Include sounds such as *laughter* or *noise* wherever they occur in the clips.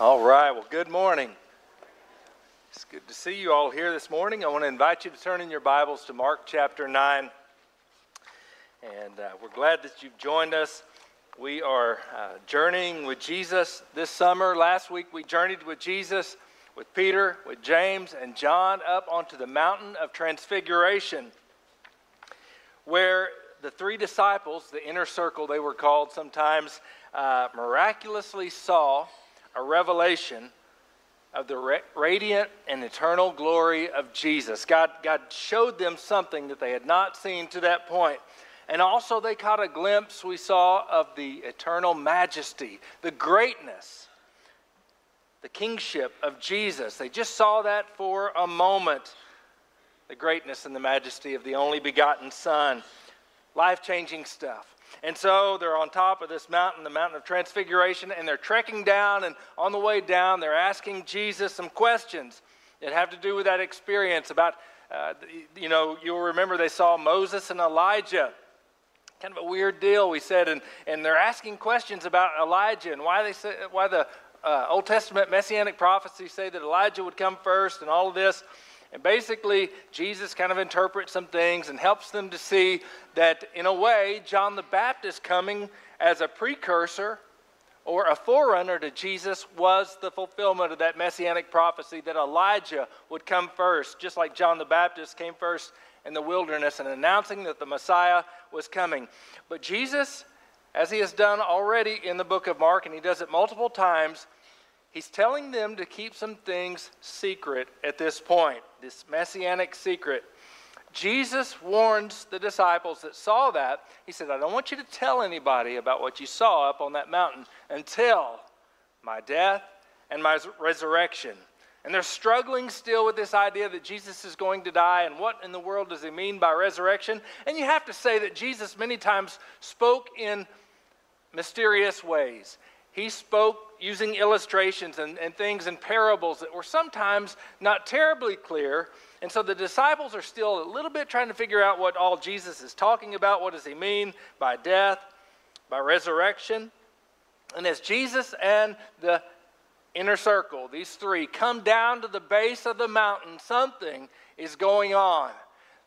All right, well, good morning. It's good to see you all here this morning. I want to invite you to turn in your Bibles to Mark chapter 9. And uh, we're glad that you've joined us. We are uh, journeying with Jesus this summer. Last week we journeyed with Jesus, with Peter, with James, and John up onto the mountain of transfiguration, where the three disciples, the inner circle they were called sometimes, uh, miraculously saw a revelation of the radiant and eternal glory of Jesus. God, God showed them something that they had not seen to that point. And also, they caught a glimpse, we saw, of the eternal majesty, the greatness, the kingship of Jesus. They just saw that for a moment the greatness and the majesty of the only begotten Son. Life changing stuff. And so they're on top of this mountain, the mountain of transfiguration, and they're trekking down. And on the way down, they're asking Jesus some questions that have to do with that experience about, uh, you know, you'll remember they saw Moses and Elijah. Kind of a weird deal, we said. And, and they're asking questions about Elijah and why, they say, why the uh, Old Testament messianic prophecies say that Elijah would come first and all of this. And basically, Jesus kind of interprets some things and helps them to see that, in a way, John the Baptist coming as a precursor or a forerunner to Jesus was the fulfillment of that messianic prophecy that Elijah would come first, just like John the Baptist came first in the wilderness and announcing that the Messiah was coming. But Jesus, as he has done already in the book of Mark, and he does it multiple times, he's telling them to keep some things secret at this point this messianic secret. Jesus warns the disciples that saw that. He said, I don't want you to tell anybody about what you saw up on that mountain until my death and my resurrection. And they're struggling still with this idea that Jesus is going to die, and what in the world does he mean by resurrection? And you have to say that Jesus many times spoke in mysterious ways. He spoke using illustrations and, and things and parables that were sometimes not terribly clear. And so the disciples are still a little bit trying to figure out what all Jesus is talking about. What does he mean by death, by resurrection? And as Jesus and the inner circle, these three, come down to the base of the mountain, something is going on.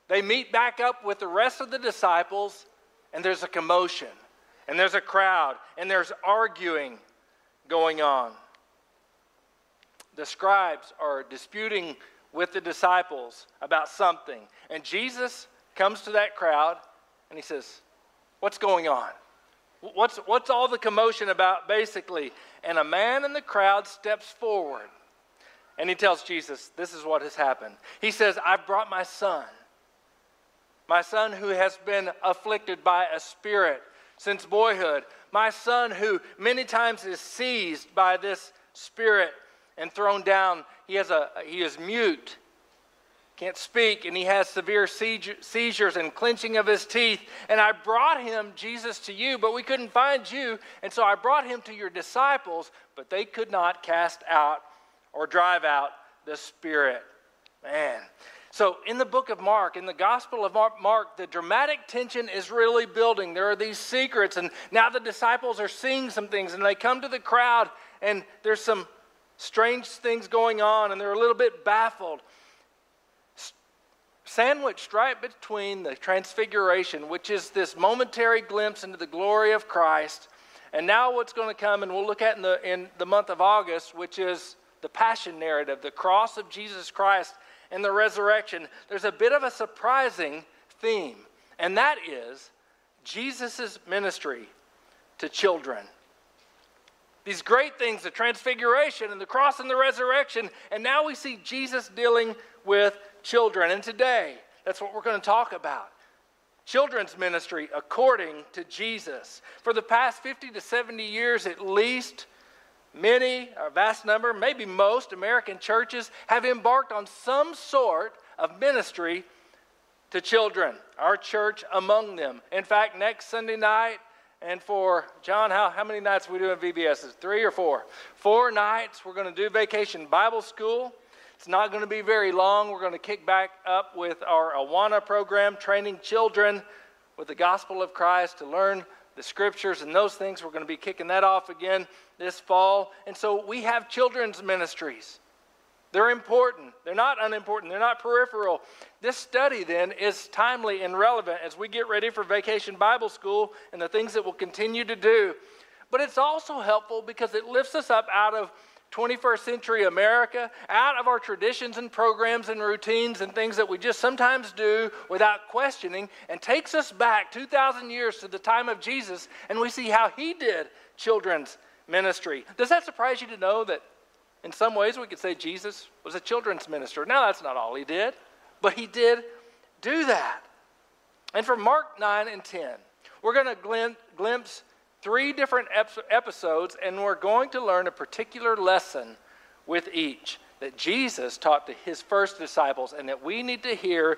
They meet back up with the rest of the disciples, and there's a commotion, and there's a crowd, and there's arguing going on. The scribes are disputing with the disciples about something. And Jesus comes to that crowd and he says, What's going on? What's, what's all the commotion about, basically? And a man in the crowd steps forward and he tells Jesus, This is what has happened. He says, I've brought my son, my son who has been afflicted by a spirit since boyhood. My son, who many times is seized by this spirit and thrown down, he, has a, he is mute, can't speak, and he has severe seizures and clenching of his teeth. And I brought him, Jesus, to you, but we couldn't find you. And so I brought him to your disciples, but they could not cast out or drive out the spirit. Man, so, in the book of Mark, in the Gospel of Mark, the dramatic tension is really building. There are these secrets, and now the disciples are seeing some things, and they come to the crowd, and there's some strange things going on, and they're a little bit baffled. Sandwiched right between the transfiguration, which is this momentary glimpse into the glory of Christ, and now what's going to come, and we'll look at in the, in the month of August, which is the passion narrative, the cross of Jesus Christ and the resurrection, there's a bit of a surprising theme, and that is Jesus' ministry to children. These great things, the transfiguration and the cross and the resurrection, and now we see Jesus dealing with children. And today, that's what we're going to talk about. Children's ministry according to Jesus. For the past 50 to 70 years at least, Many, a vast number, maybe most American churches have embarked on some sort of ministry to children. Our church among them. In fact, next Sunday night, and for John, how, how many nights are we doing VBS? Is three or four? Four nights. We're going to do vacation Bible school. It's not going to be very long. We're going to kick back up with our Awana program, training children with the gospel of Christ to learn the scriptures and those things. We're going to be kicking that off again this fall. And so we have children's ministries. They're important. They're not unimportant. They're not peripheral. This study, then, is timely and relevant as we get ready for Vacation Bible School and the things that we'll continue to do. But it's also helpful because it lifts us up out of 21st century America, out of our traditions and programs and routines and things that we just sometimes do without questioning, and takes us back 2,000 years to the time of Jesus, and we see how he did children's ministry. Does that surprise you to know that in some ways we could say Jesus was a children's minister? Now, that's not all he did, but he did do that. And from Mark 9 and 10, we're going to glimpse three different episodes, and we're going to learn a particular lesson with each that Jesus taught to his first disciples and that we need to hear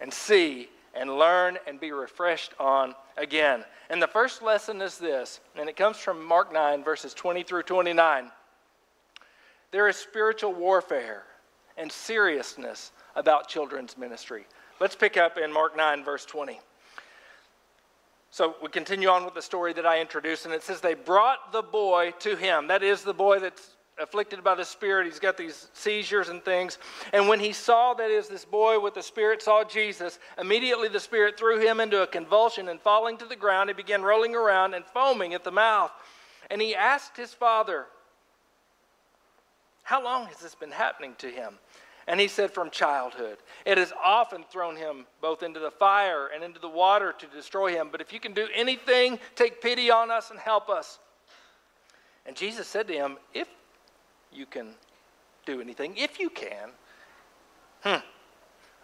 and see and learn and be refreshed on again. And the first lesson is this, and it comes from Mark 9, verses 20 through 29. There is spiritual warfare and seriousness about children's ministry. Let's pick up in Mark 9, verse 20. So we continue on with the story that I introduced, and it says, They brought the boy to him. That is the boy that's afflicted by the spirit. He's got these seizures and things. And when he saw that is this boy with the spirit saw Jesus, immediately the spirit threw him into a convulsion, and falling to the ground, he began rolling around and foaming at the mouth. And he asked his father, How long has this been happening to him? And he said, From childhood. It has often thrown him both into the fire and into the water to destroy him. But if you can do anything, take pity on us and help us. And Jesus said to him, If you can do anything, if you can, hmm,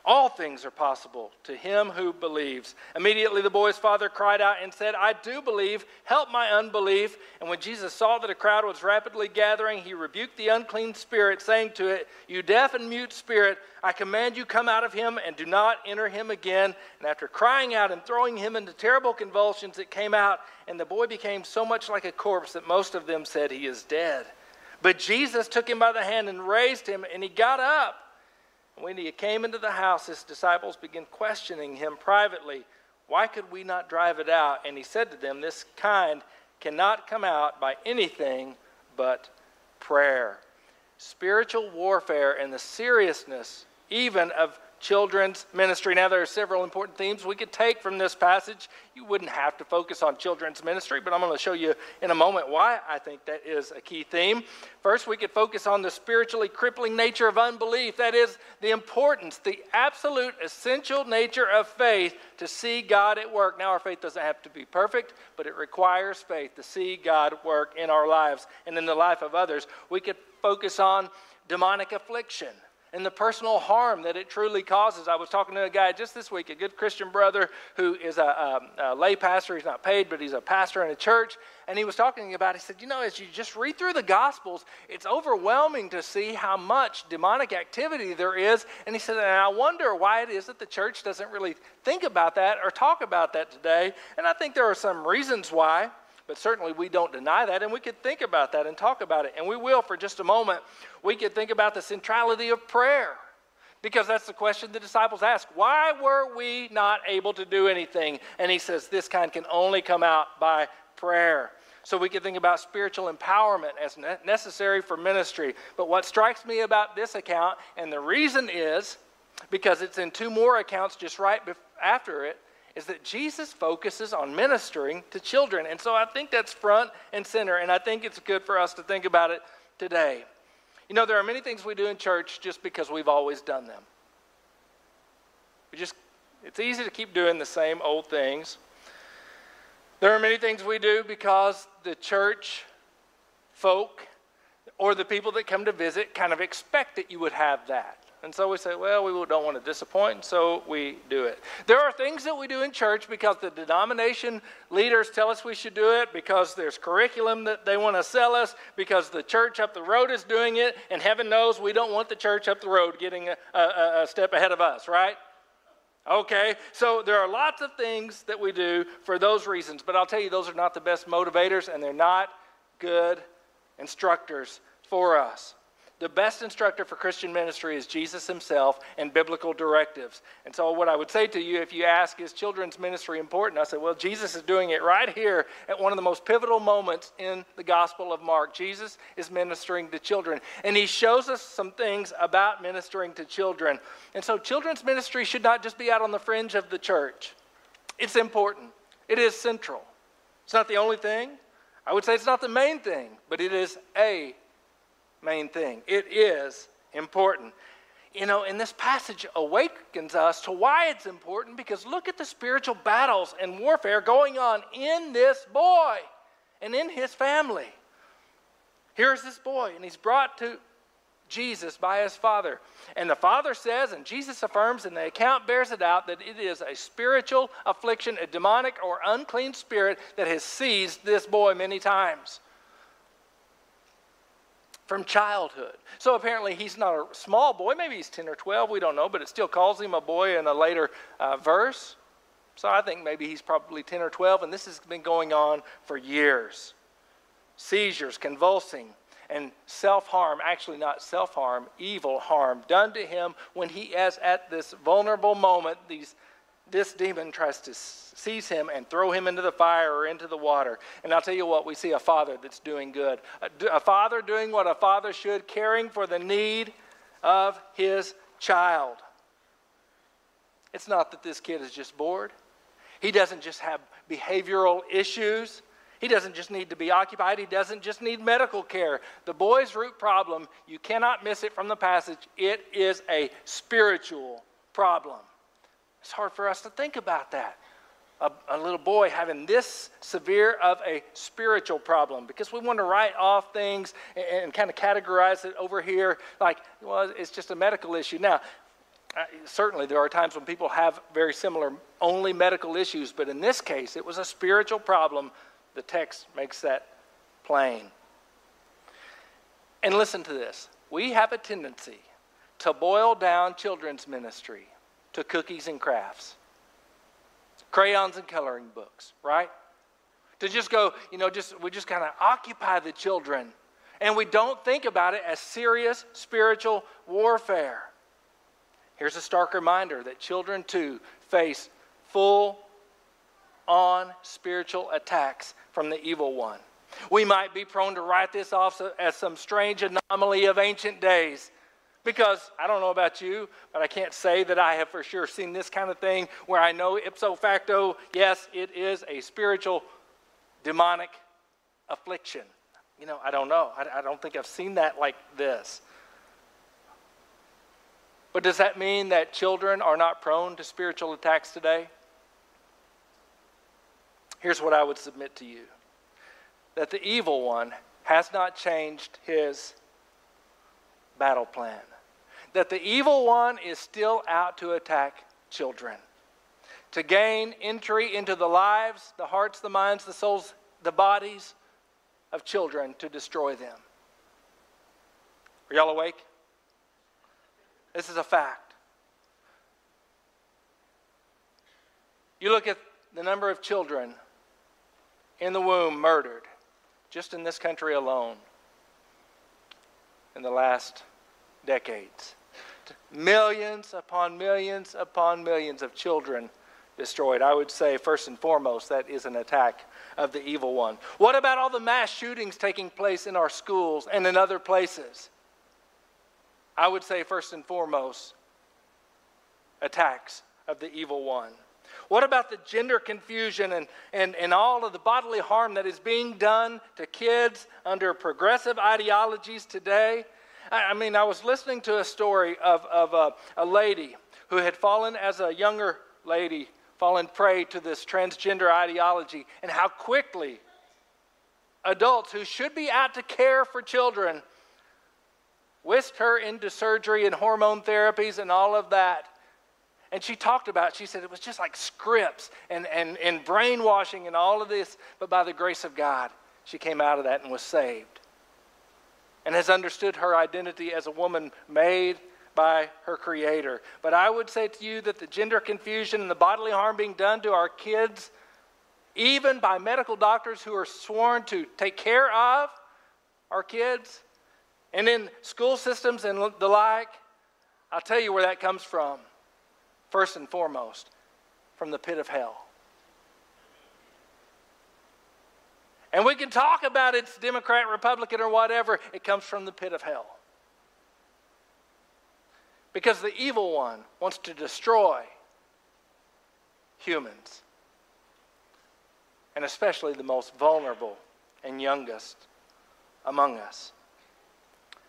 all things are possible to him who believes. Immediately the boy's father cried out and said, I do believe, help my unbelief. And when Jesus saw that a crowd was rapidly gathering, he rebuked the unclean spirit, saying to it, You deaf and mute spirit, I command you come out of him and do not enter him again. And after crying out and throwing him into terrible convulsions, it came out, and the boy became so much like a corpse that most of them said, He is dead. But Jesus took him by the hand and raised him, and he got up. When he came into the house, his disciples began questioning him privately. Why could we not drive it out? And he said to them, This kind cannot come out by anything but prayer. Spiritual warfare and the seriousness, even of children's ministry. Now, there are several important themes we could take from this passage. You wouldn't have to focus on children's ministry, but I'm going to show you in a moment why I think that is a key theme. First, we could focus on the spiritually crippling nature of unbelief. That is, the importance, the absolute essential nature of faith to see God at work. Now, our faith doesn't have to be perfect, but it requires faith to see God work in our lives and in the life of others. We could focus on demonic affliction and the personal harm that it truly causes. I was talking to a guy just this week, a good Christian brother who is a, a, a, lay pastor. He's not paid, but he's a pastor in a church. And he was talking about, he said, You know, as you just read through the Gospels, it's overwhelming to see how much demonic activity there is. And he said, And I wonder why it is that the church doesn't really think about that or talk about that today. And I think there are some reasons why. But certainly we don't deny that, and we could think about that and talk about it. And we will for just a moment. We could think about the centrality of prayer. Because that's the question the disciples ask. Why were we not able to do anything? And he says, This kind can only come out by prayer. So we could think about spiritual empowerment as necessary for ministry. But what strikes me about this account, and the reason is because it's in two more accounts just right after it, is that Jesus focuses on ministering to children. And so I think that's front and center, and I think it's good for us to think about it today. You know, there are many things we do in church just because we've always done them. We just, it's easy to keep doing the same old things. There are many things we do because the church folk or the people that come to visit kind of expect that you would have that. And so we say, well, we don't want to disappoint, so we do it. There are things that we do in church because the denomination leaders tell us we should do it, because there's curriculum that they want to sell us, because the church up the road is doing it, and heaven knows we don't want the church up the road getting a, a, a step ahead of us, right? Okay, so there are lots of things that we do for those reasons, but I'll tell you, those are not the best motivators, and they're not good instructors for us. The best instructor for Christian ministry is Jesus himself and biblical directives. And so, what I would say to you if you ask, is children's ministry important? I say, well, Jesus is doing it right here at one of the most pivotal moments in the Gospel of Mark. Jesus is ministering to children, and he shows us some things about ministering to children. And so, children's ministry should not just be out on the fringe of the church, it's important, it is central. It's not the only thing. I would say it's not the main thing, but it is a main thing. It is important. You know, and this passage awakens us to why it's important because look at the spiritual battles and warfare going on in this boy and in his family. Here's this boy, and he's brought to Jesus by his father. And the father says, and Jesus affirms, and the account bears it out, that it is a spiritual affliction, a demonic or unclean spirit that has seized this boy many times from childhood. So apparently he's not a small boy. Maybe he's 10 or 12. We don't know, but it still calls him a boy in a later uh, verse. So I think maybe he's probably 10 or 12, and this has been going on for years. Seizures, convulsing, and self harm actually, not self harm, evil harm done to him when he is at this vulnerable moment, these this demon tries to seize him and throw him into the fire or into the water. And I'll tell you what, we see a father that's doing good. A, a, father doing what a father should, caring for the need of his child. It's not that this kid is just bored, he doesn't just have behavioral issues. He doesn't just need to be occupied. He doesn't just need medical care. The boy's root problem, you cannot miss it from the passage, it is a spiritual problem. It's hard for us to think about that. A, a, little boy having this severe of a spiritual problem because we want to write off things and, and kind of categorize it over here like, well, it's just a medical issue. Now, certainly there are times when people have very similar only medical issues, but in this case, it was a spiritual problem. The text makes that plain. And listen to this we have a tendency to boil down children's ministry to cookies and crafts, crayons and coloring books, right? To just go, you know, just we just kind of occupy the children and we don't think about it as serious spiritual warfare. Here's a stark reminder that children too face full on spiritual attacks from the evil one. We might be prone to write this off as some strange anomaly of ancient days. Because I don't know about you, but I can't say that I have for sure seen this kind of thing where I know ipso facto, yes, it is a spiritual demonic affliction. You know, I don't know. I, I don't think I've seen that like this. But does that mean that children are not prone to spiritual attacks today? Here's what I would submit to you that the evil one has not changed his battle plan that the evil one is still out to attack children, to gain entry into the lives, the hearts, the minds, the souls, the bodies of children to destroy them. Are y'all awake? This is a fact. You look at the number of children in the womb murdered just in this country alone in the last decades millions upon millions upon millions of children destroyed. I would say, first and foremost, that is an attack of the evil one. What about all the mass shootings taking place in our schools and in other places? I would say, first and foremost, attacks of the evil one. What about the gender confusion and, and, and all of the bodily harm that is being done to kids under progressive ideologies today? I mean, I was listening to a story of, of a, a lady who had fallen as a younger lady, fallen prey to this transgender ideology, and how quickly adults who should be out to care for children whisked her into surgery and hormone therapies and all of that. And she talked about, she said it was just like scripts and, and, and brainwashing and all of this, but by the grace of God, she came out of that and was saved and has understood her identity as a woman made by her creator. But I would say to you that the gender confusion and the bodily harm being done to our kids, even by medical doctors who are sworn to take care of our kids, and in school systems and the like, I'll tell you where that comes from. First and foremost, from the pit of hell. And we can talk about it's Democrat, Republican, or whatever, it comes from the pit of hell. Because the evil one wants to destroy humans, and especially the most vulnerable and youngest among us.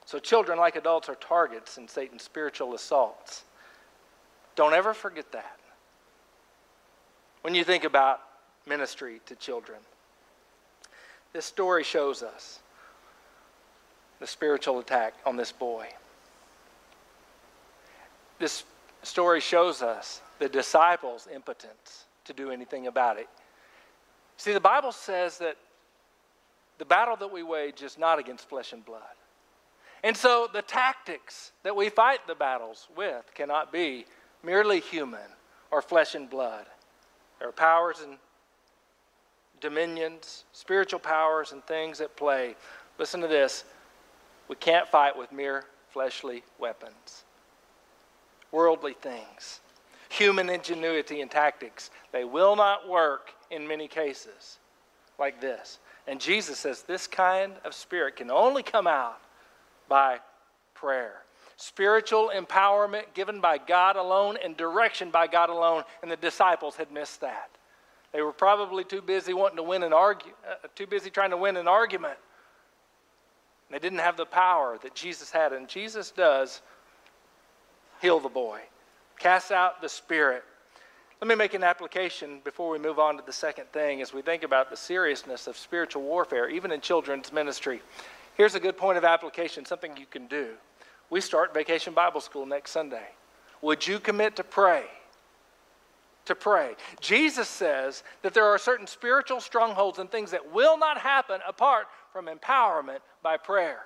So, children, like adults, are targets in Satan's spiritual assaults. Don't ever forget that when you think about ministry to children. This story shows us the spiritual attack on this boy. This story shows us the disciples' impotence to do anything about it. See, the Bible says that the battle that we wage is not against flesh and blood. And so the tactics that we fight the battles with cannot be merely human or flesh and blood. There are powers and dominions, spiritual powers, and things at play. Listen to this we can't fight with mere fleshly weapons, worldly things, human ingenuity and tactics. They will not work in many cases like this. And Jesus says this kind of spirit can only come out by prayer. Spiritual empowerment given by God alone and direction by God alone, and the disciples had missed that. They were probably too busy wanting to win an argue, uh, too busy trying to win an argument. They didn't have the power that Jesus had, and Jesus does heal the boy, cast out the spirit, let me make an application before we move on to the second thing as we think about the seriousness of spiritual warfare, even in children's ministry. Here's a good point of application, something you can do. We start Vacation Bible School next Sunday. Would you commit to pray? To pray. Jesus says that there are certain spiritual strongholds and things that will not happen apart from empowerment by prayer.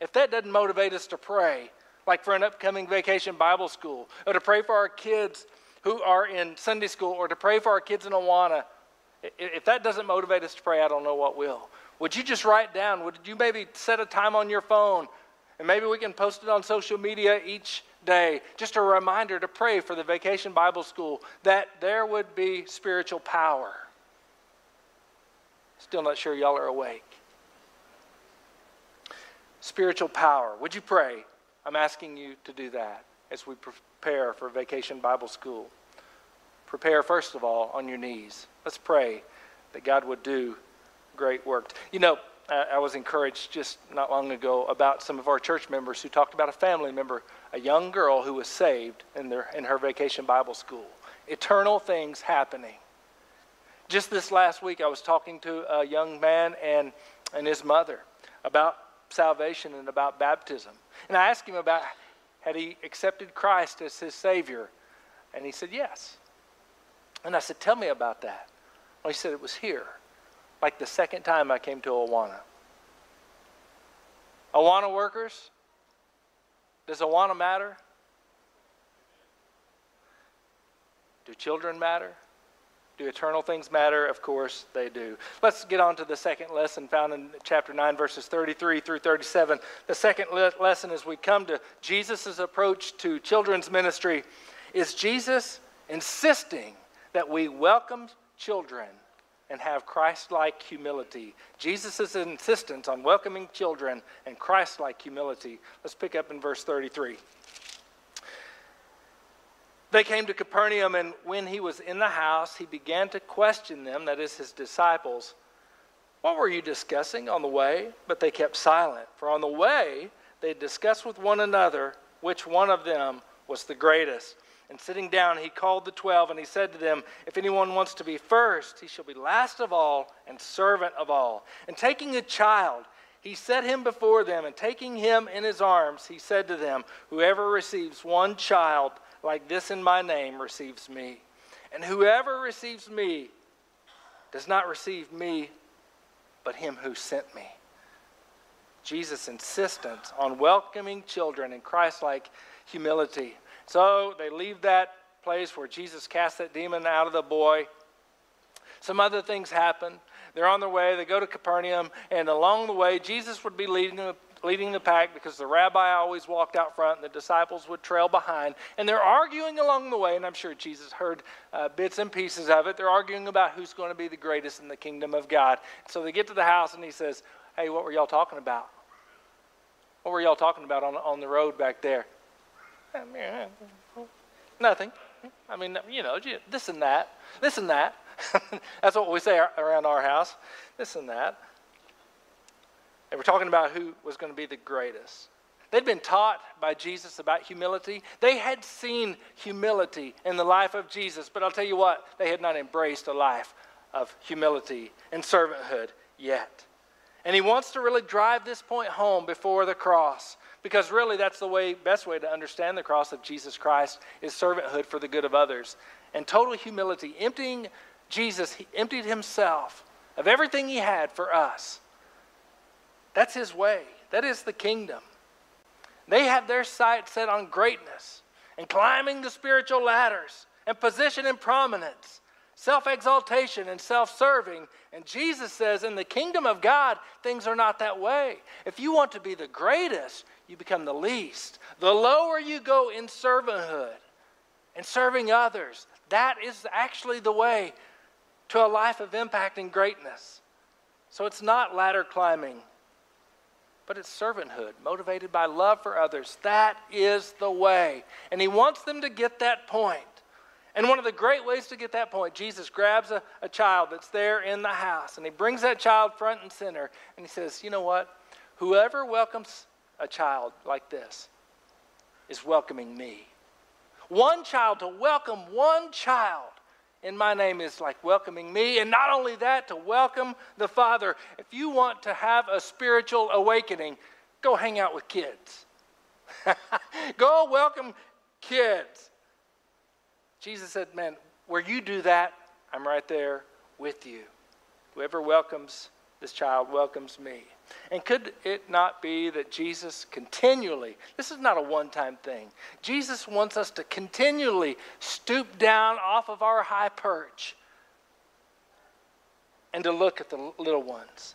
If that doesn't motivate us to pray, like for an upcoming Vacation Bible School, or to pray for our kids who are in Sunday school or to pray for our kids in Awana, if that doesn't motivate us to pray, I don't know what will. Would you just write down? Would you maybe set a time on your phone? And maybe we can post it on social media each day. Just a reminder to pray for the Vacation Bible School that there would be spiritual power. Still not sure y'all are awake. Spiritual power. Would you pray? I'm asking you to do that as we prepare for Vacation Bible School. Prepare, first of all, on your knees. Let's pray that God would do great work. You know, I was encouraged just not long ago about some of our church members who talked about a family member, a young girl who was saved in, their, in her vacation Bible school. Eternal things happening. Just this last week, I was talking to a young man and, and his mother about salvation and about baptism. And I asked him about had he accepted Christ as his Savior? And he said, Yes. And I said, Tell me about that. Well, he said, It was here, like the second time I came to Awana. Awana workers, does Awana matter? Do children matter? Do eternal things matter? Of course they do. Let's get on to the second lesson found in chapter 9, verses 33 through 37. The second le- lesson as we come to Jesus' approach to children's ministry is Jesus insisting that we welcome children and have Christ like humility. Jesus' insistence on welcoming children and Christ like humility. Let's pick up in verse 33. They came to Capernaum, and when he was in the house, he began to question them, that is, his disciples. What were you discussing on the way? But they kept silent, for on the way they discussed with one another which one of them was the greatest. And sitting down, he called the twelve, and he said to them, If anyone wants to be first, he shall be last of all and servant of all. And taking a child, he set him before them, and taking him in his arms, he said to them, Whoever receives one child, like this in my name receives me. And whoever receives me does not receive me, but him who sent me. Jesus' insistence on welcoming children in Christ like humility. So they leave that place where Jesus cast that demon out of the boy. Some other things happen. They're on their way. They go to Capernaum, and along the way, Jesus would be leading leading the pack because the rabbi always walked out front and the disciples would trail behind. And they're arguing along the way, and I'm sure Jesus heard uh, bits and pieces of it. They're arguing about who's going to be the greatest in the kingdom of God. So they get to the house, and he says, Hey, what were y'all talking about? What were y'all talking about on, on the road back there? Nothing. I mean, you know, this and that, this and that. *laughs* That's what we say around our house, this and that. And we're talking about who was going to be the greatest. They'd been taught by Jesus about humility. They had seen humility in the life of Jesus, but I'll tell you what, they had not embraced a life of humility and servanthood yet. And he wants to really drive this point home before the cross because really that's the way best way to understand the cross of Jesus Christ is servanthood for the good of others and total humility emptying Jesus he emptied himself of everything he had for us that's his way that is the kingdom they have their sight set on greatness and climbing the spiritual ladders and position and prominence self exaltation and self serving. And Jesus says, in the kingdom of God, things are not that way. If you want to be the greatest, you become the least. The lower you go in servanthood and serving others, that is actually the way to a life of impact and greatness. So it's not ladder climbing, but it's servanthood, motivated by love for others. That is the way. And he wants them to get that point. And one of the great ways to get that point, Jesus grabs a, a child that's there in the house and he brings that child front and center and he says, You know what? Whoever welcomes a child like this is welcoming me. One child to welcome one child in my name is like welcoming me. And not only that, to welcome the Father. If you want to have a spiritual awakening, go hang out with kids. *laughs* go welcome kids. Jesus said, Man, where you do that, I'm right there with you. Whoever welcomes this child welcomes me. And could it not be that Jesus continually, this is not a one time thing, Jesus wants us to continually stoop down off of our high perch and to look at the little ones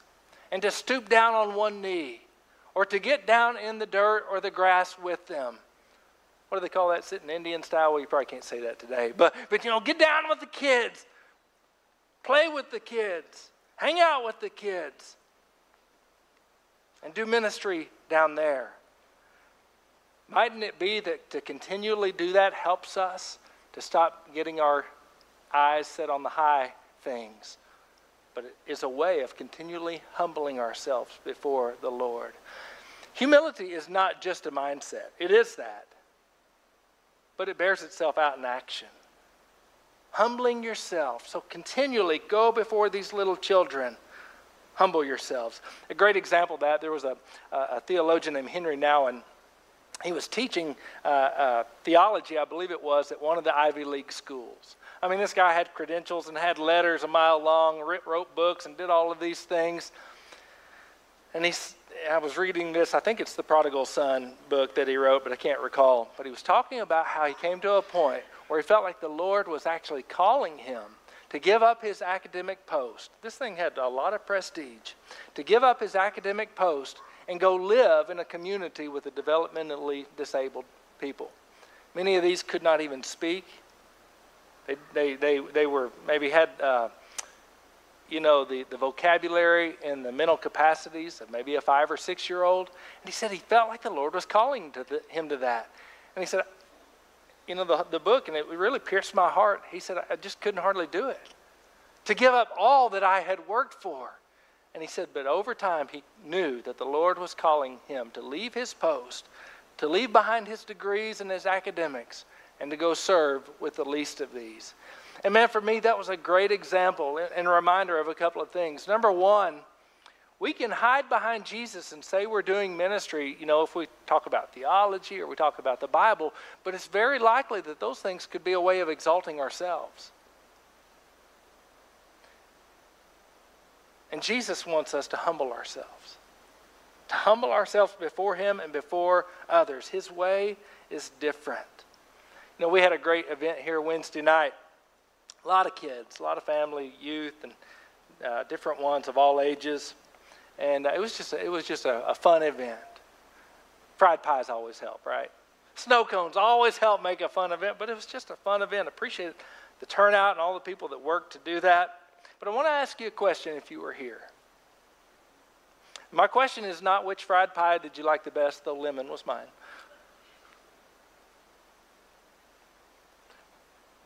and to stoop down on one knee or to get down in the dirt or the grass with them what do they call that? Sitting Indian style? Well, you probably can't say that today. But, but you know, get down with the kids, play with the kids, hang out with the kids, and do ministry down there. Mightn't it be that to continually do that helps us to stop getting our eyes set on the high things? But it is a way of continually humbling ourselves before the Lord. Humility is not just a mindset, it is that but it bears itself out in action. Humbling yourself. So continually go before these little children. Humble yourselves. A great example of that, there was a, a theologian named Henri Nouwen. He was teaching uh, uh, theology, I believe it was, at one of the Ivy League schools. I mean, this guy had credentials and had letters a mile long, wrote books, and did all of these things. And he's, I was reading this, I think it's the Prodigal Son book that he wrote, but I can't recall. But he was talking about how he came to a point where he felt like the Lord was actually calling him to give up his academic post. This thing had a lot of prestige. To give up his academic post and go live in a community with the developmentally disabled people. Many of these could not even speak. They, they, they, they were maybe had uh, you know, the, the vocabulary and the mental capacities of maybe a five or six year old. And he said he felt like the Lord was calling to the, him to that. And he said, you know, the, the book, and it really pierced my heart. He said, I just couldn't hardly do it. To give up all that I had worked for. And he said, but over time, he knew that the Lord was calling him to leave his post, to leave behind his degrees and his academics, and to go serve with the least of these. And man, for me, that was a great example and reminder of a couple of things. Number one, we can hide behind Jesus and say we're doing ministry, you know, if we talk about theology or we talk about the Bible, but it's very likely that those things could be a way of exalting ourselves. And Jesus wants us to humble ourselves, to humble ourselves before Him and before others. His way is different. You know, we had a great event here Wednesday night a lot of kids, a lot of family, youth, and uh, different ones of all ages. And uh, it was just, a, it was just a, a, fun event. Fried pies always help, right? Snow cones always help make a fun event, but it was just a fun event. Appreciate the turnout and all the people that worked to do that. But I want to ask you a question if you were here. My question is not which fried pie did you like the best, though lemon was mine.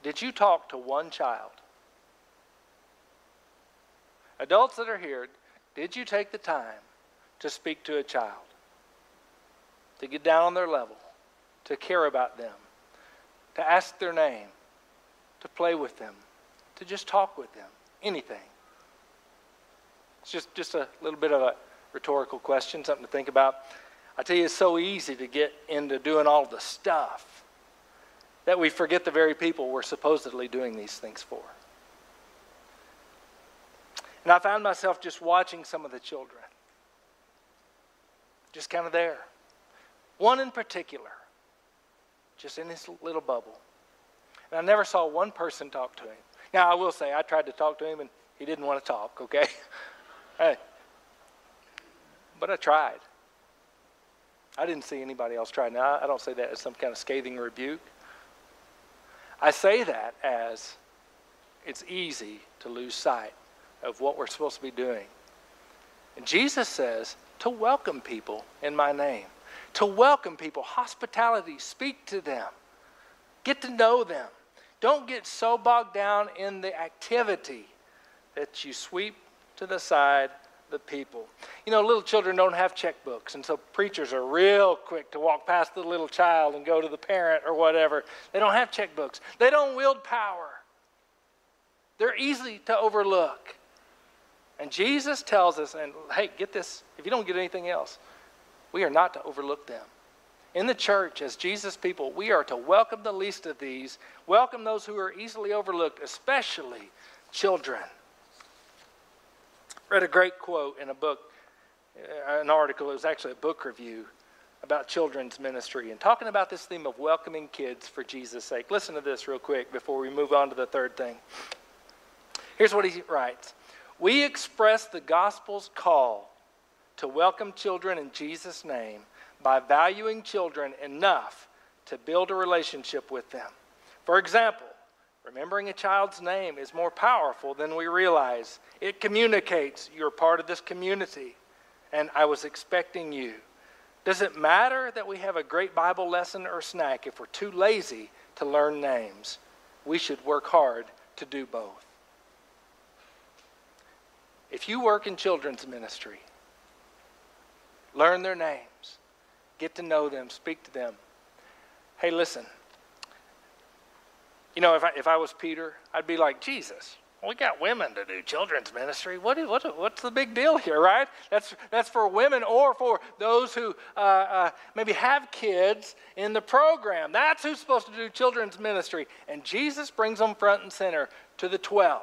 Did you talk to one child? Adults that are here, did you take the time to speak to a child? To get down on their level, to care about them, to ask their name, to play with them, to just talk with them, anything. It's just, just a little bit of a rhetorical question, something to think about. I tell you, it's so easy to get into doing all the stuff that we forget the very people we're supposedly doing these things for. And I found myself just watching some of the children, just kind of there. One in particular, just in his little bubble. And I never saw one person talk to him. Now, I will say, I tried to talk to him and he didn't want to talk, okay? *laughs* hey. But I tried. I didn't see anybody else try. Now, I don't say that as some kind of scathing rebuke. I say that as it's easy to lose sight of what we're supposed to be doing. And Jesus says to welcome people in my name, to welcome people, hospitality, speak to them, get to know them. Don't get so bogged down in the activity that you sweep to the side the people. You know, little children don't have checkbooks, and so preachers are real quick to walk past the little child and go to the parent or whatever. They don't have checkbooks, they don't wield power. They're easy to overlook. And Jesus tells us, and hey, get this, if you don't get anything else, we are not to overlook them. In the church, as Jesus people, we are to welcome the least of these, welcome those who are easily overlooked, especially children read a great quote in a book, uh, an article, it was actually a book review about children's ministry and talking about this theme of welcoming kids for Jesus' sake. Listen to this real quick before we move on to the third thing. Here's what he writes We express the gospel's call to welcome children in Jesus' name by valuing children enough to build a relationship with them. For example, Remembering a child's name is more powerful than we realize. It communicates you're part of this community, and I was expecting you. Does it matter that we have a great Bible lesson or snack if we're too lazy to learn names? We should work hard to do both. If you work in children's ministry, learn their names, get to know them, speak to them. Hey, listen. You know, if I, if I was Peter, I'd be like, Jesus, we got women to do children's ministry. What, what, what's the big deal here, right? That's, that's for women or for those who uh, uh, maybe have kids in the program. That's who's supposed to do children's ministry. And Jesus brings them front and center to the 12.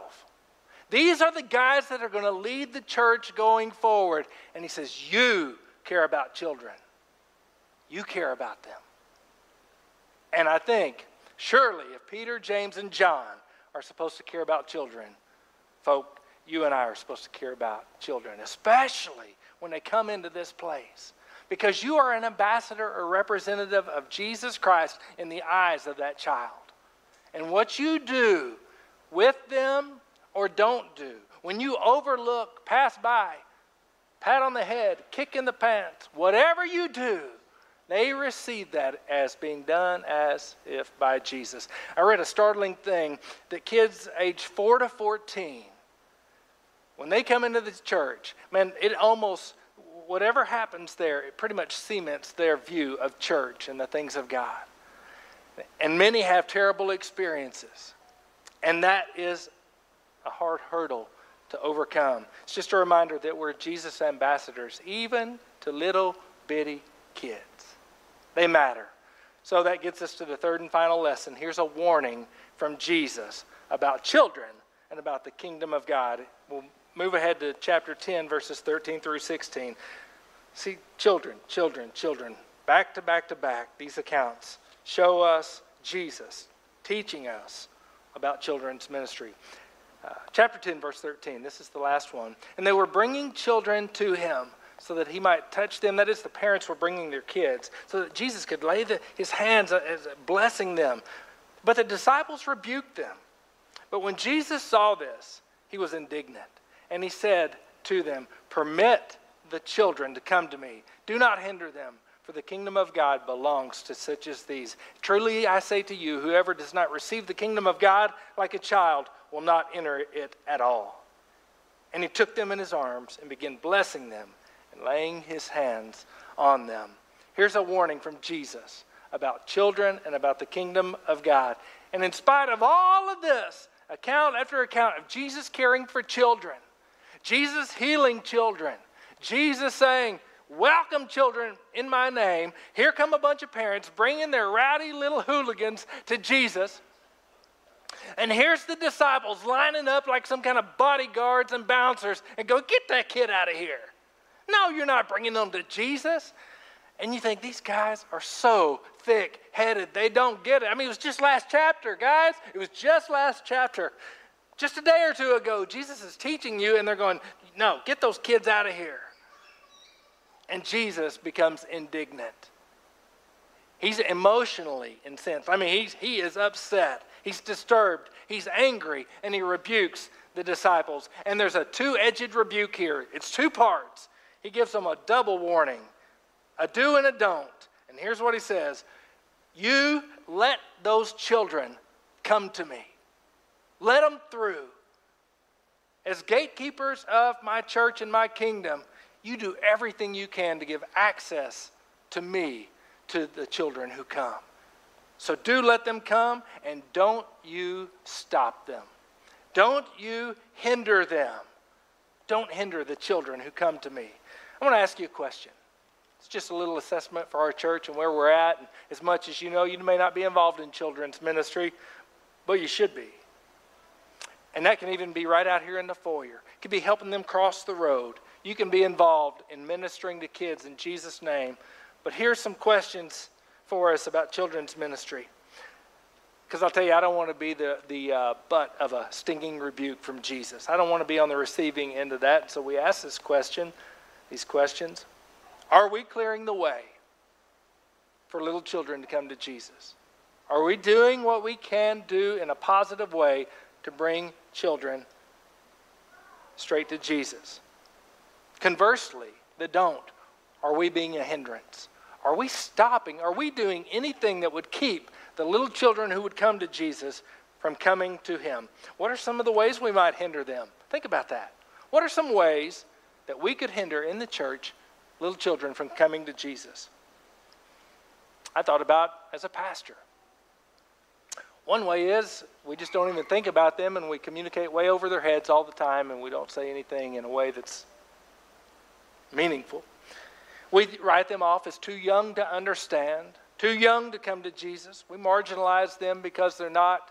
These are the guys that are going to lead the church going forward. And he says, You care about children, you care about them. And I think Surely, if Peter, James, and John are supposed to care about children, folk, you and I are supposed to care about children, especially when they come into this place. Because you are an ambassador or representative of Jesus Christ in the eyes of that child. And what you do with them or don't do, when you overlook, pass by, pat on the head, kick in the pants, whatever you do, they receive that as being done as if by Jesus. I read a startling thing that kids age 4 to 14, when they come into the church, man, it almost, whatever happens there, it pretty much cements their view of church and the things of God. And many have terrible experiences. And that is a hard hurdle to overcome. It's just a reminder that we're Jesus' ambassadors, even to little bitty kids. They matter. So that gets us to the third and final lesson. Here's a warning from Jesus about children and about the kingdom of God. We'll move ahead to chapter 10, verses 13 through 16. See, children, children, children, back to back to back, these accounts show us Jesus teaching us about children's ministry. Uh, chapter 10, verse 13, this is the last one. And they were bringing children to him so that he might touch them. That is, the parents were bringing their kids, so that Jesus could lay the, his hands as blessing them. But the disciples rebuked them. But when Jesus saw this, he was indignant. And he said to them, Permit the children to come to me. Do not hinder them, for the kingdom of God belongs to such as these. Truly I say to you, whoever does not receive the kingdom of God like a child will not enter it at all. And he took them in his arms and began blessing them and laying his hands on them. Here's a warning from Jesus about children and about the kingdom of God. And in spite of all of this, account after account of Jesus caring for children, Jesus healing children, Jesus saying, Welcome, children, in my name. Here come a bunch of parents bringing their rowdy little hooligans to Jesus. And here's the disciples lining up like some kind of bodyguards and bouncers and go, Get that kid out of here. No, you're not bringing them to Jesus. And you think these guys are so thick headed, they don't get it. I mean, it was just last chapter, guys. It was just last chapter. Just a day or two ago, Jesus is teaching you, and they're going, No, get those kids out of here. And Jesus becomes indignant. He's emotionally incensed. I mean, he's, he is upset. He's disturbed. He's angry, and he rebukes the disciples. And there's a two edged rebuke here. It's two parts. He gives them a double warning a do and a don't. And here's what he says You let those children come to me, let them through. As gatekeepers of my church and my kingdom, you do everything you can to give access to me to the children who come. So do let them come and don't you stop them. Don't you hinder them. Don't hinder the children who come to me. I want to ask you a question. It's just a little assessment for our church and where we're at. And as much as you know, you may not be involved in children's ministry, but you should be. And that can even be right out here in the foyer. It could be helping them cross the road. You can be involved in ministering to kids in Jesus' name. But here's some questions for us about children's ministry. Because I'll tell you, I don't want to be the, the uh, butt of a stinging rebuke from Jesus. I don't want to be on the receiving end of that. So we ask this question, these questions. Are we clearing the way for little children to come to Jesus? Are we doing what we can do in a positive way to bring children straight to Jesus? Conversely, the don't. Are we being a hindrance? Are we stopping? Are we doing anything that would keep the little children who would come to Jesus from coming to him? What are some of the ways we might hinder them? Think about that. What are some ways that we could hinder in the church little children from coming to Jesus? I thought about as a pastor. One way is we just don't even think about them and we communicate way over their heads all the time and we don't say anything in a way that's meaningful. We write them off as too young to understand, too young to come to Jesus. We marginalize them because they're not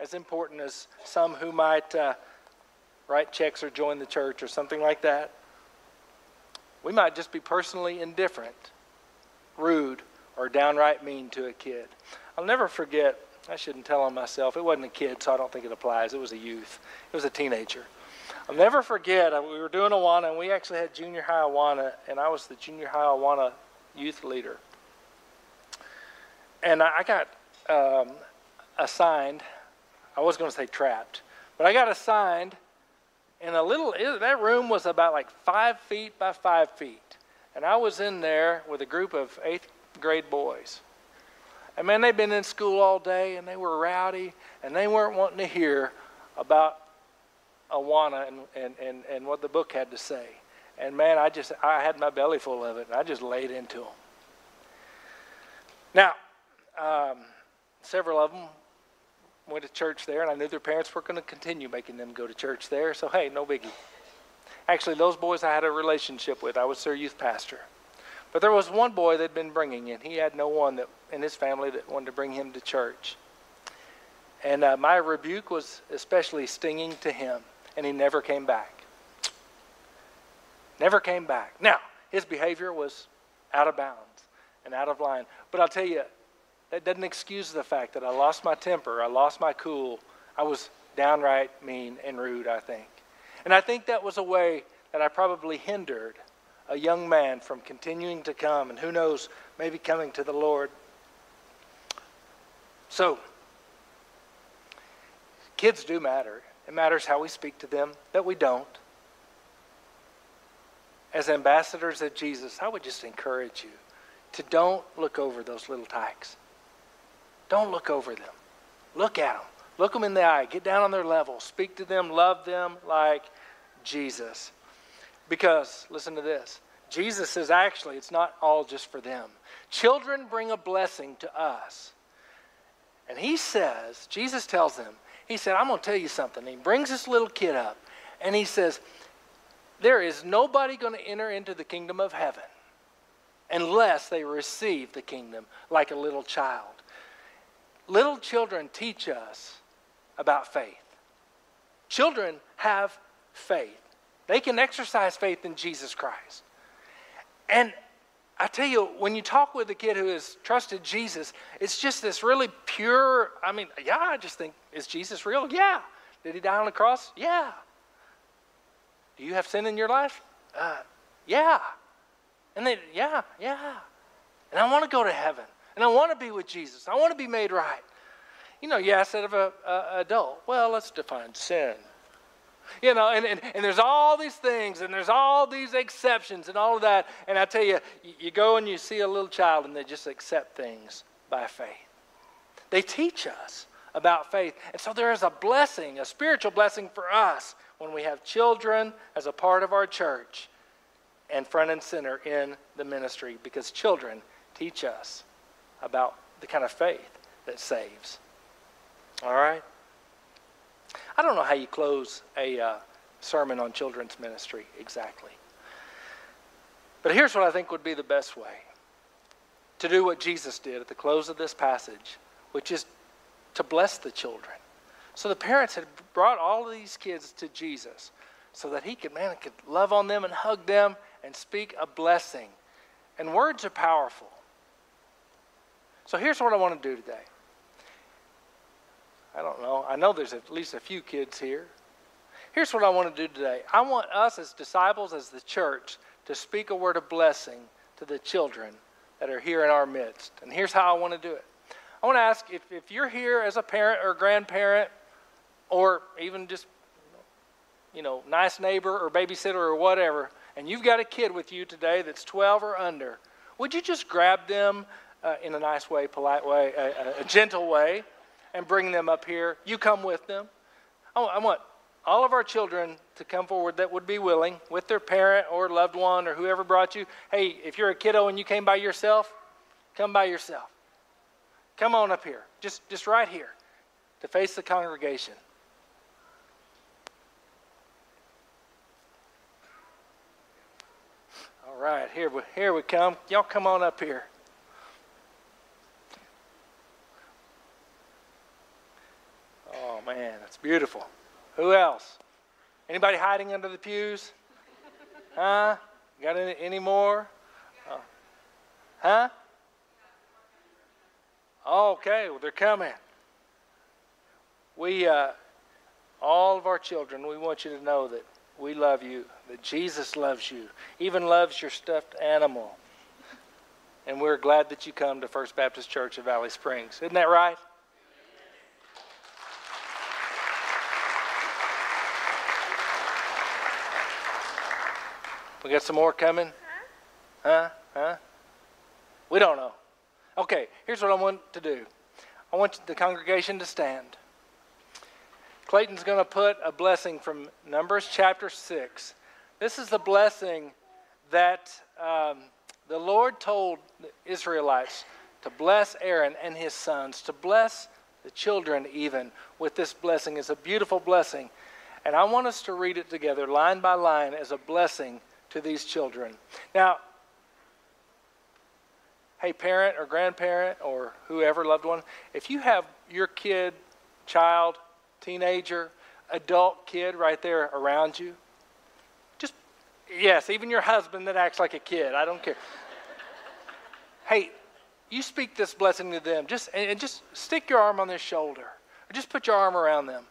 as important as some who might uh, write checks or join the church or something like that. We might just be personally indifferent, rude, or downright mean to a kid. I'll never forget, I shouldn't tell on myself, it wasn't a kid, so I don't think it applies. It was a youth, it was a teenager. I'll never forget, uh, we were doing Awana, and we actually had junior high Awana, and I was the junior high Awana youth leader. And I got um, assigned, I was going to say trapped, but I got assigned in a little, that room was about like five feet by five feet. And I was in there with a group of eighth grade boys. And man, they'd been in school all day and they were rowdy and they weren't wanting to hear about Awana and, and, and, and what the book had to say. And man, I just, I had my belly full of it and I just laid into them. Now, um, several of them went to church there, and I knew their parents were going to continue making them go to church there. So, hey, no biggie. Actually, those boys I had a relationship with. I was their youth pastor. But there was one boy they'd been bringing in. He had no one that in his family that wanted to bring him to church. And uh, my rebuke was especially stinging to him, and he never came back. Never came back. Now, his behavior was out of bounds and out of line. But I'll tell you, that doesn't excuse the fact that I lost my temper, I lost my cool. I was downright mean and rude, I think. And I think that was a way that I probably hindered a young man from continuing to come, and who knows, maybe coming to the Lord. So, kids do matter. It matters how we speak to them, that we don't. As ambassadors of Jesus, I would just encourage you to don't look over those little tykes. Don't look over them. Look at them. Look them in the eye. Get down on their level. Speak to them. Love them like Jesus. Because, listen to this Jesus is actually, it's not all just for them. Children bring a blessing to us. And he says, Jesus tells them, he said, I'm going to tell you something. He brings this little kid up and he says, There is nobody going to enter into the kingdom of heaven unless they receive the kingdom like a little child. Little children teach us about faith. Children have faith. They can exercise faith in Jesus Christ. And I tell you, when you talk with a kid who has trusted Jesus, it's just this really pure. I mean, yeah, I just think, is Jesus real? Yeah. Did he die on the cross? Yeah. Do you have sin in your life? Uh, yeah. And they, yeah, yeah. And I want to go to heaven. And I want to be with Jesus. I want to be made right. You know, yeah, I said of an adult. Well, let's define sin. You know, and, and, and there's all these things, and there's all these exceptions, and all of that. And I tell you, you, you go and you see a little child, and they just accept things by faith. They teach us about faith. And so there is a blessing, a spiritual blessing for us when we have children as a part of our church and front and center in the ministry because children teach us about the kind of faith that saves. All right? I don't know how you close a uh, sermon on children's ministry exactly. But here's what I think would be the best way to do what Jesus did at the close of this passage, which is to bless the children. So the parents had brought all of these kids to Jesus so that he could, man, could love on them and hug them and speak a blessing. And words are powerful. So here's what I want to do today. I don't know. I know there's at least a few kids here. Here's what I want to do today I want us as disciples, as the church, to speak a word of blessing to the children that are here in our midst. And here's how I want to do it. I want to ask if, if you're here as a parent or grandparent, or even just, you know, nice neighbor or babysitter or whatever, and you've got a kid with you today that's 12 or under, would you just grab them uh, in a nice way, polite way, a, a gentle way? And bring them up here. You come with them. I want all of our children to come forward that would be willing with their parent or loved one or whoever brought you. Hey, if you're a kiddo and you came by yourself, come by yourself. Come on up here, just, just right here to face the congregation. All right, here we, here we come. Y'all come on up here. Man, that's beautiful. Who else? Anybody hiding under the pews? Huh? Got any, any more? Oh. Huh? Oh, okay, well, they're coming. We, uh, all of our children, we want you to know that we love you, that Jesus loves you, even loves your stuffed animal. And we're glad that you come to First Baptist Church of Valley Springs. Isn't that right? We got some more coming? Huh? Huh? We don't know. Okay, here's what I want to do I want the congregation to stand. Clayton's going to put a blessing from Numbers chapter 6. This is the blessing that um, the Lord told the Israelites to bless Aaron and his sons, to bless the children even with this blessing. It's a beautiful blessing. And I want us to read it together, line by line, as a blessing to these children. Now, hey, parent or grandparent or whoever, loved one, if you have your kid, child, teenager, adult kid right there around you, just, yes, even your husband that acts like a kid, I don't care. *laughs* hey, you speak this blessing to them, just and just stick your arm on their shoulder, or just put your arm around them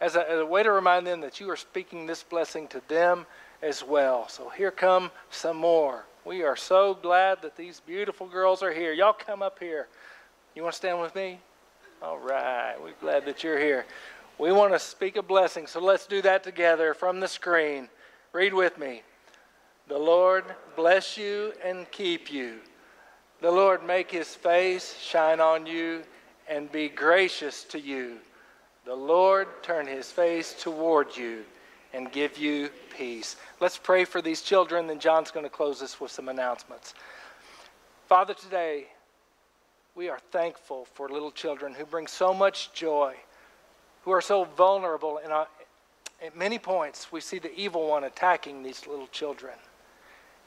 as a, as a way to remind them that you are speaking this blessing to them as well. So here come some more. We are so glad that these beautiful girls are here. Y'all come up here. You want to stand with me? All right. We're glad that you're here. We want to speak a blessing, so let's do that together from the screen. Read with me. The Lord bless you and keep you. The Lord make his face shine on you and be gracious to you. The Lord turn his face toward you and give you peace. Let's pray for these children, then John's going to close us with some announcements. Father, today we are thankful for little children who bring so much joy, who are so vulnerable. And uh, at many points, we see the evil one attacking these little children.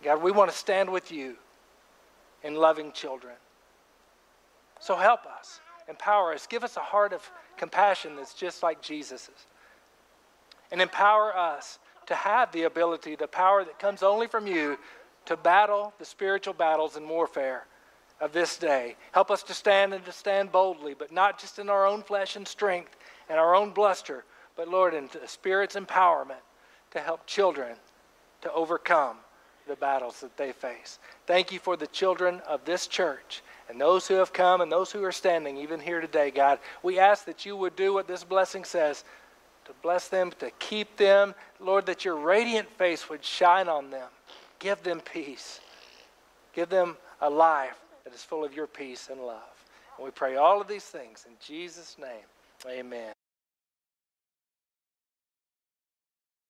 God, we want to stand with you in loving children. So help us, empower us, give us a heart of compassion that's just like Jesus's and empower us to have the ability, the power that comes only from you to battle the spiritual battles and warfare of this day. Help us to stand and to stand boldly, but not just in our own flesh and strength and our own bluster, but Lord, in the Spirit's empowerment to help children to overcome the battles that they face. Thank you for the children of this church and those who have come and those who are standing even here today, God. We ask that you would do what this blessing says to bless them, to keep them. Lord, that your radiant face would shine on them. Give them peace. Give them a life that is full of your peace and love. And we pray all of these things in Jesus' name. Amen.